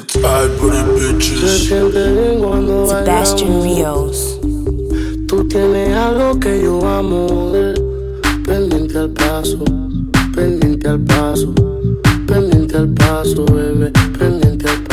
It's I, pretty bitches. Sebastian Rios. Tú tienes algo que yo amo. Eh. Pendiente al paso, pendiente al paso, pendiente al paso, bebé, pendiente al paso.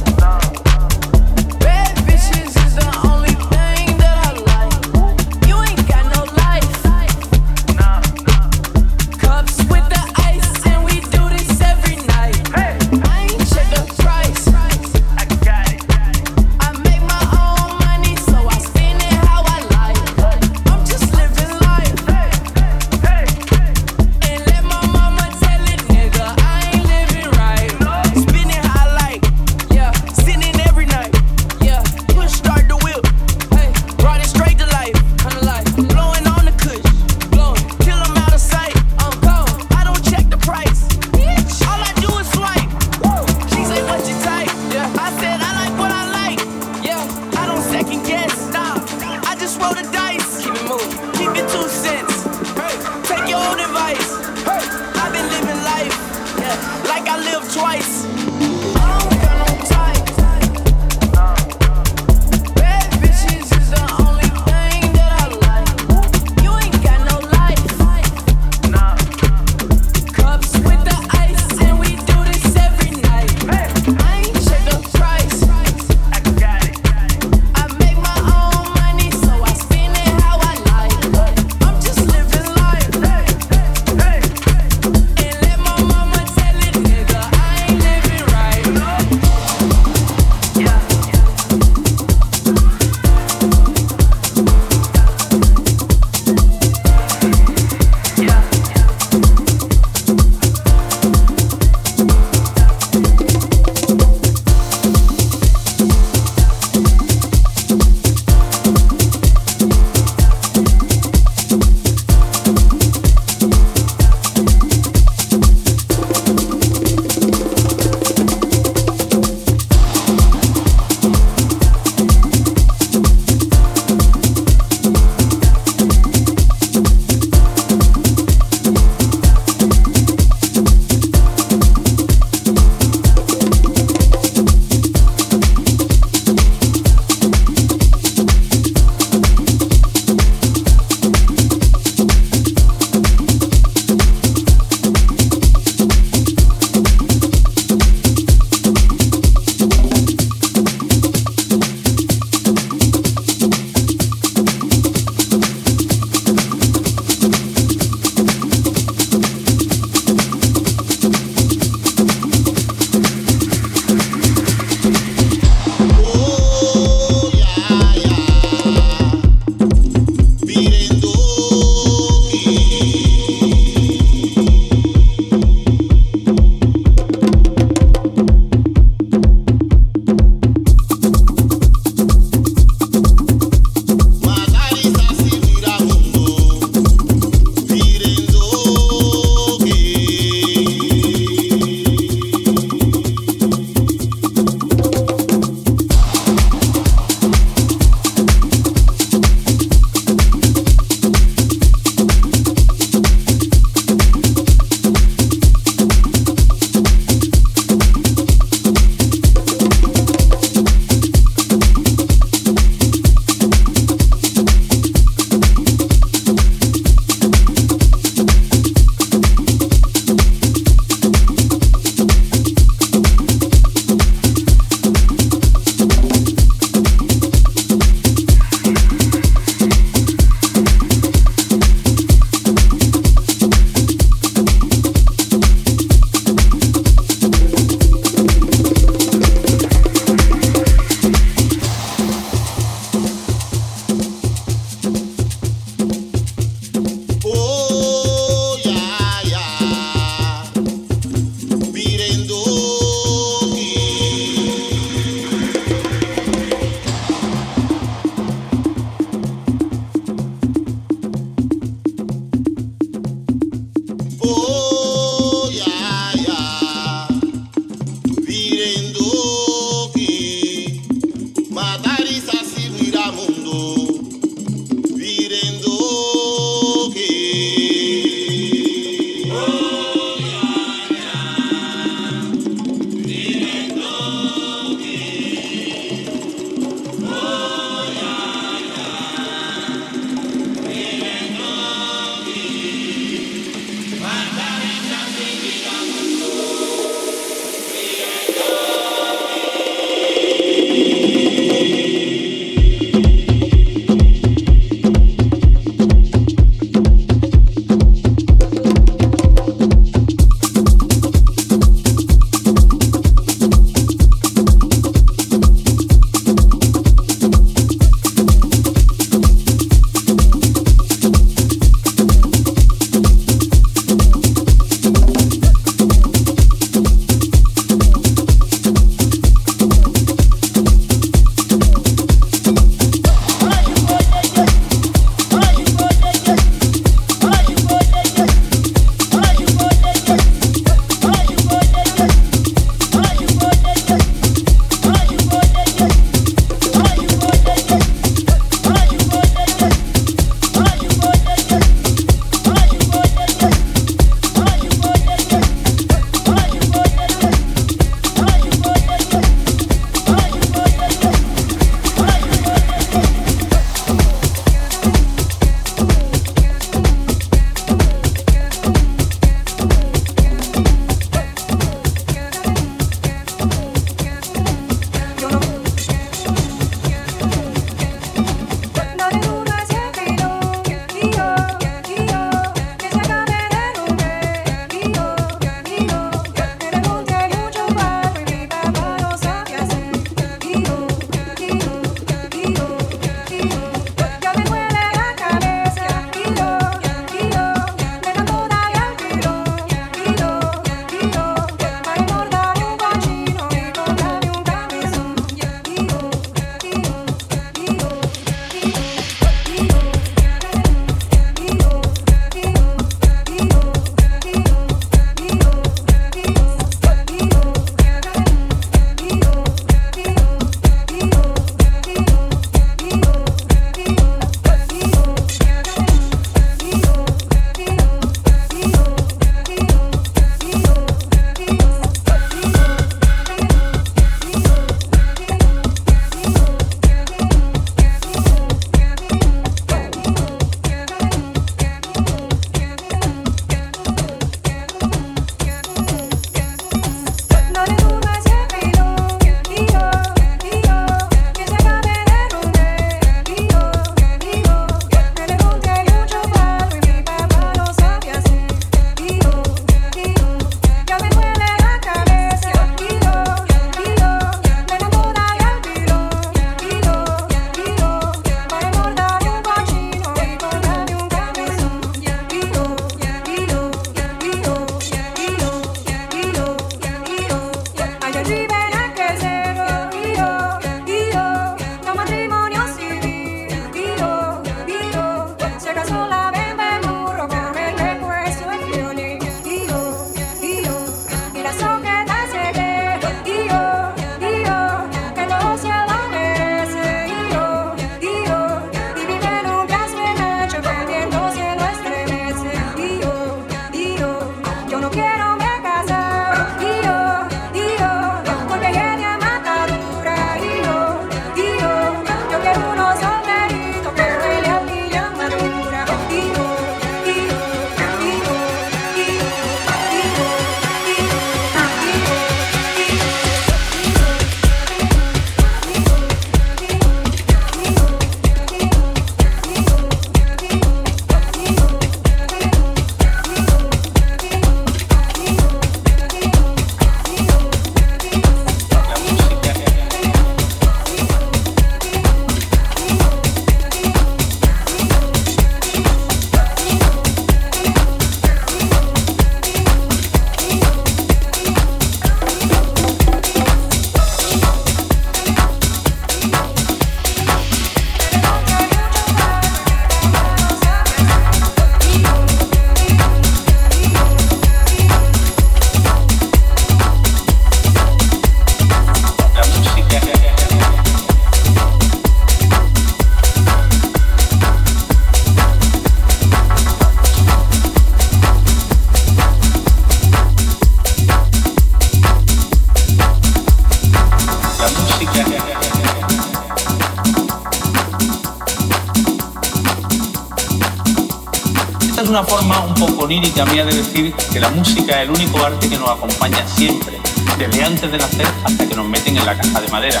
Lírica mía de decir que la música es el único arte que nos acompaña siempre, desde antes de nacer hasta que nos meten en la caja de madera.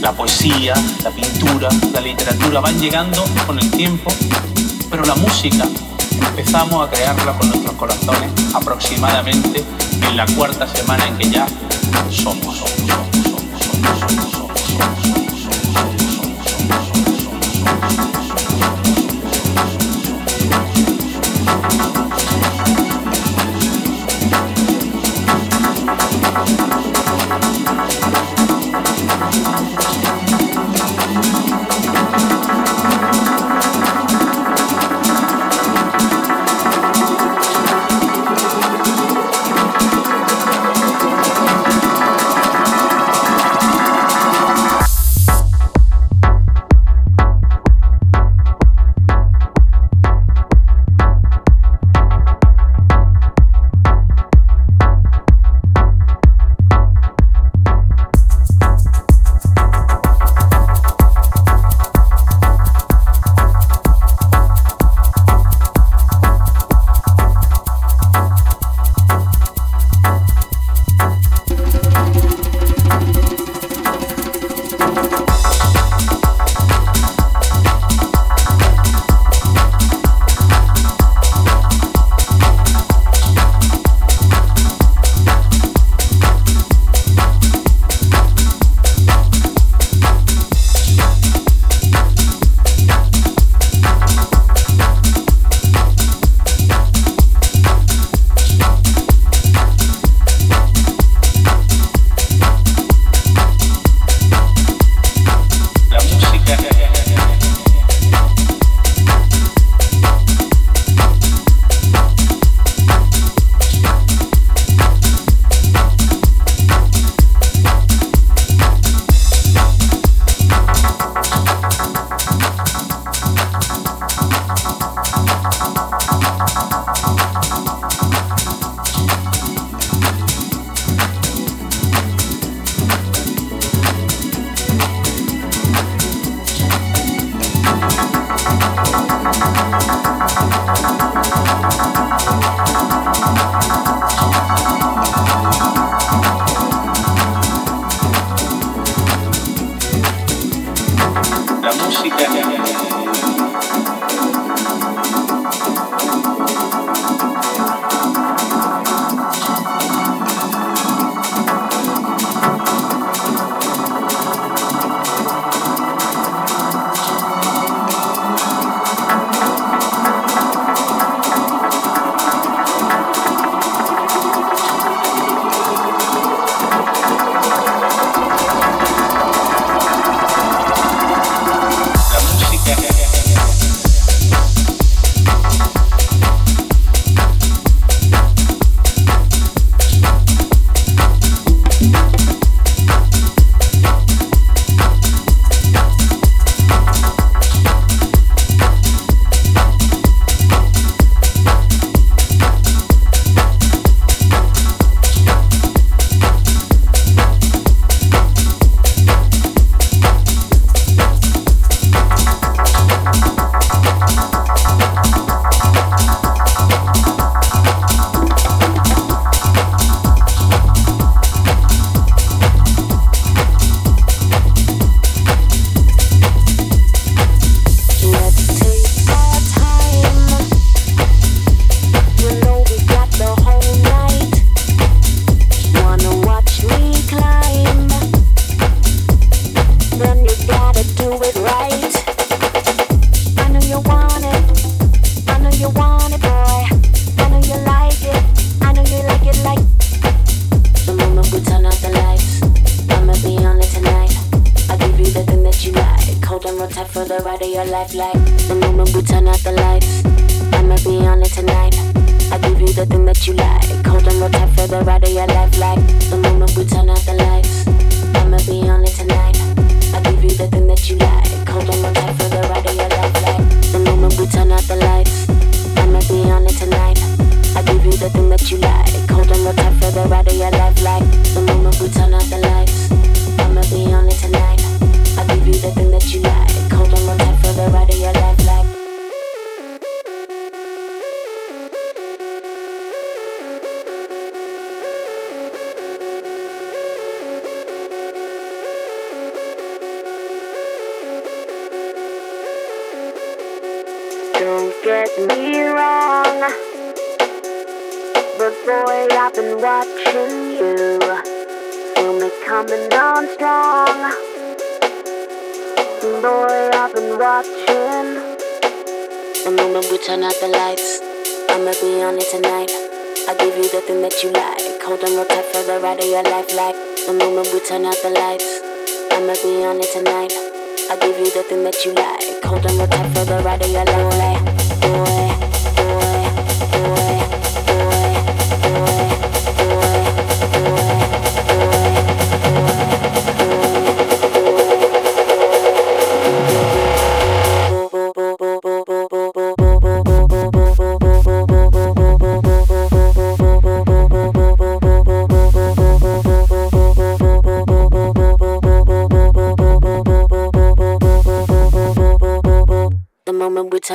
La poesía, la pintura, la literatura van llegando con el tiempo, pero la música empezamos a crearla con nuestros corazones aproximadamente en la cuarta semana en que ya somos. somos. Don't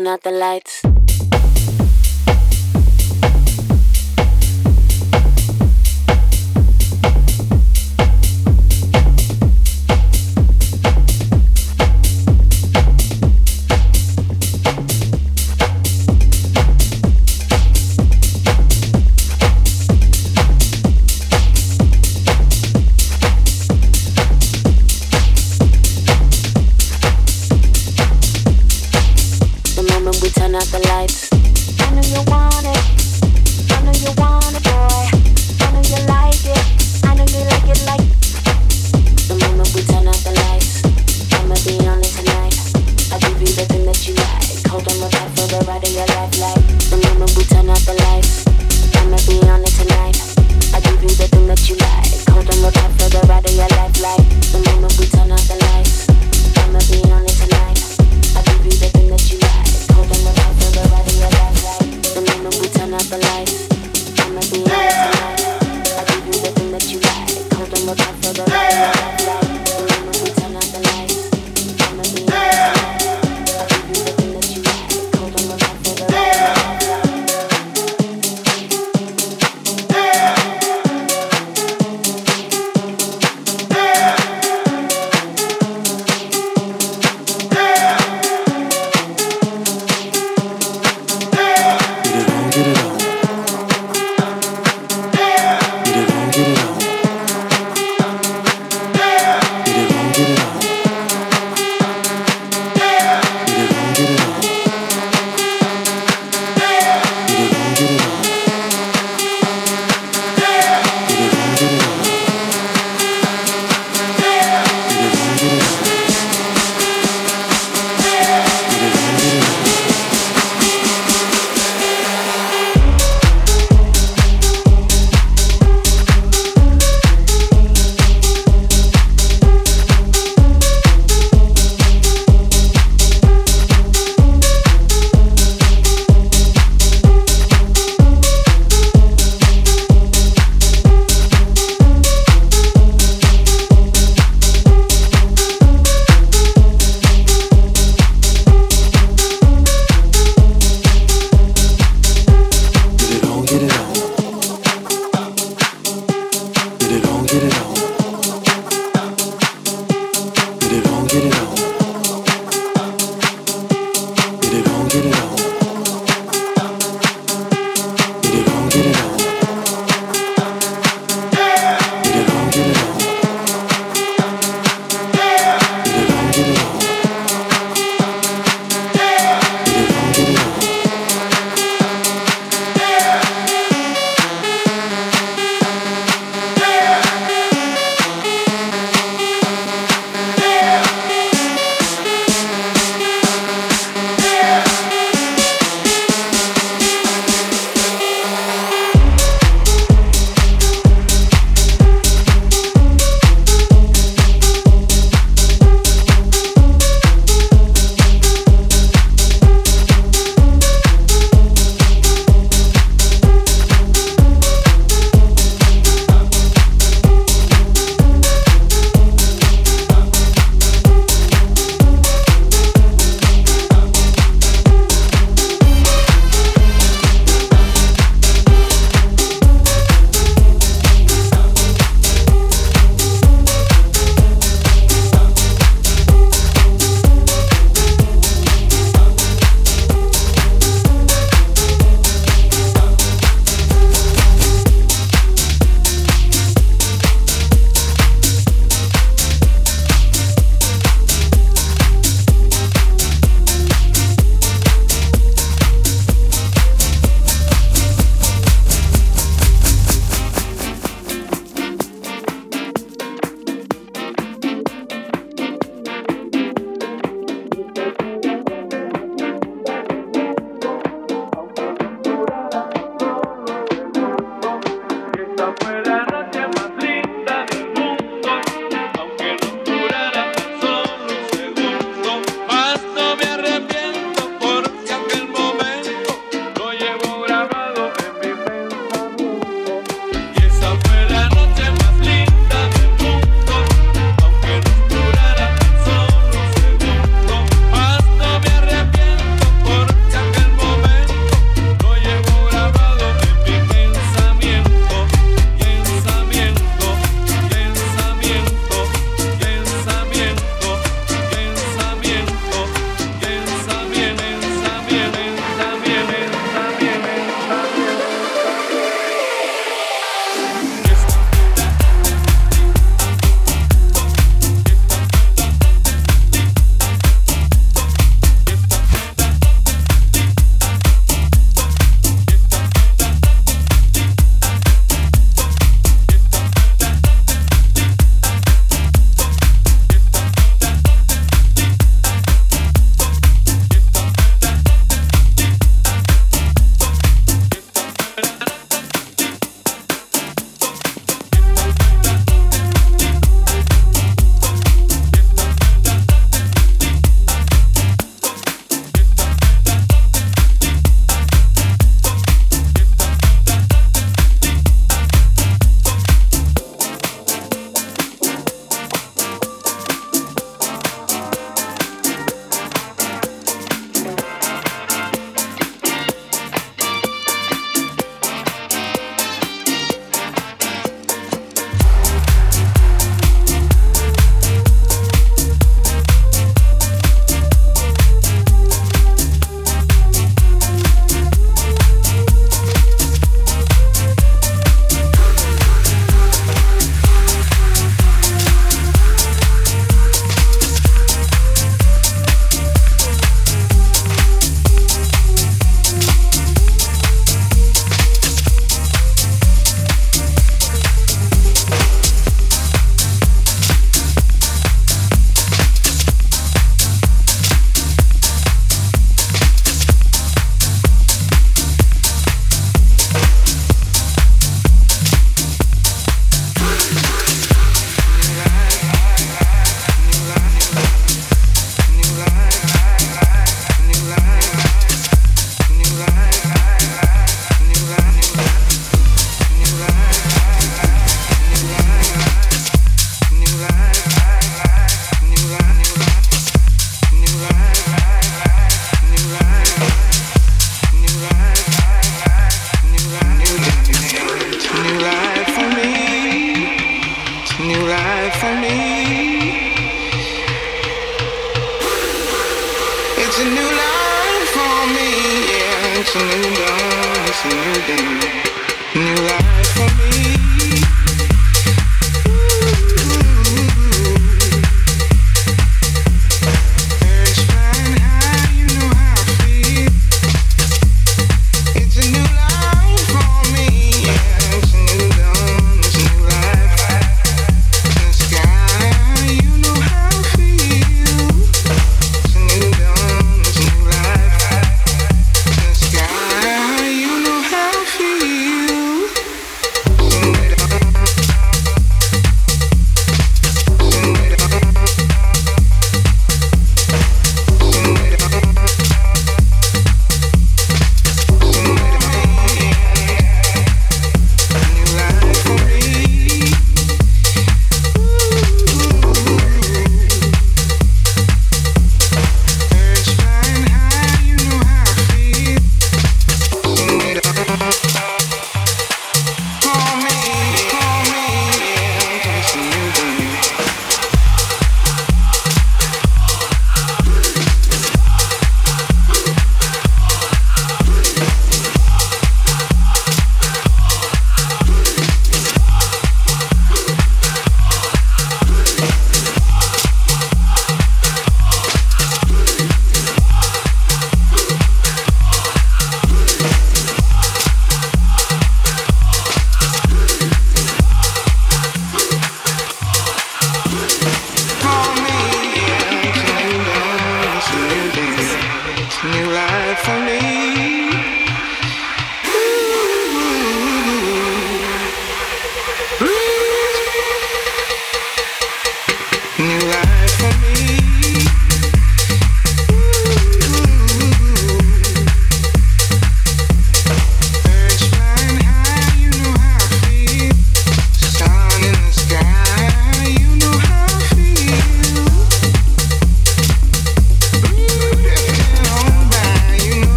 turn out the lights.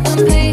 broken place.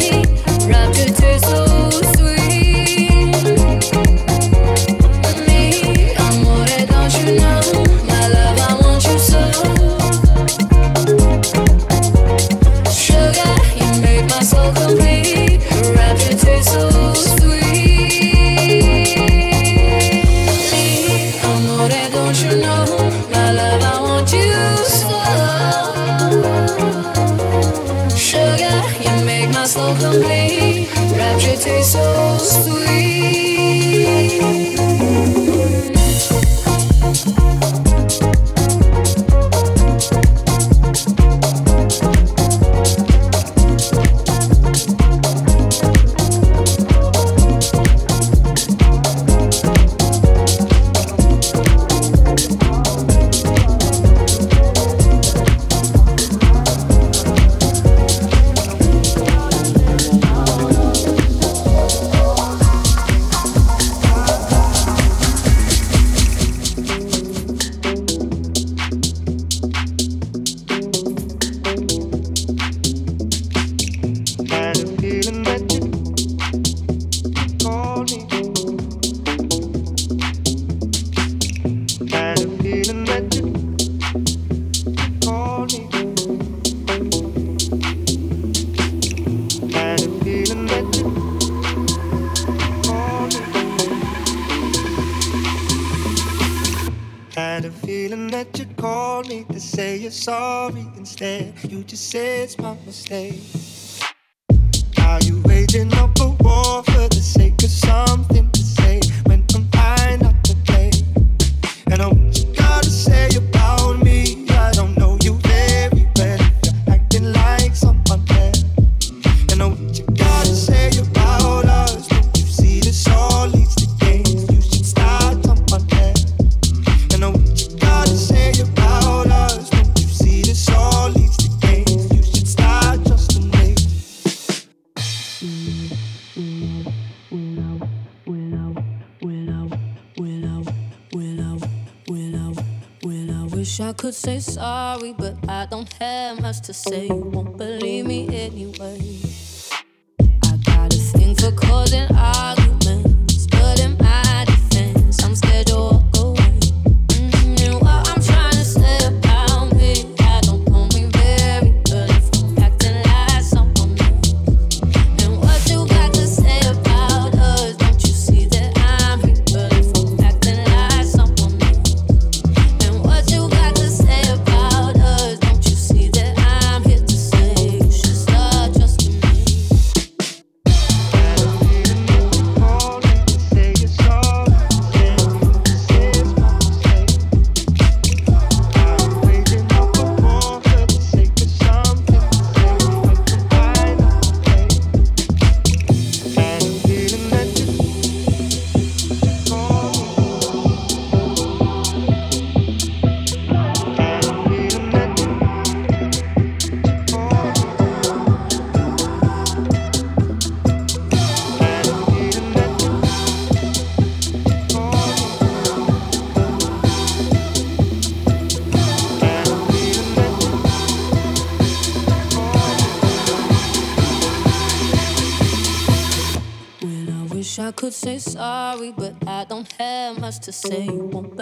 Say sorry, but I don't have much to say. Won't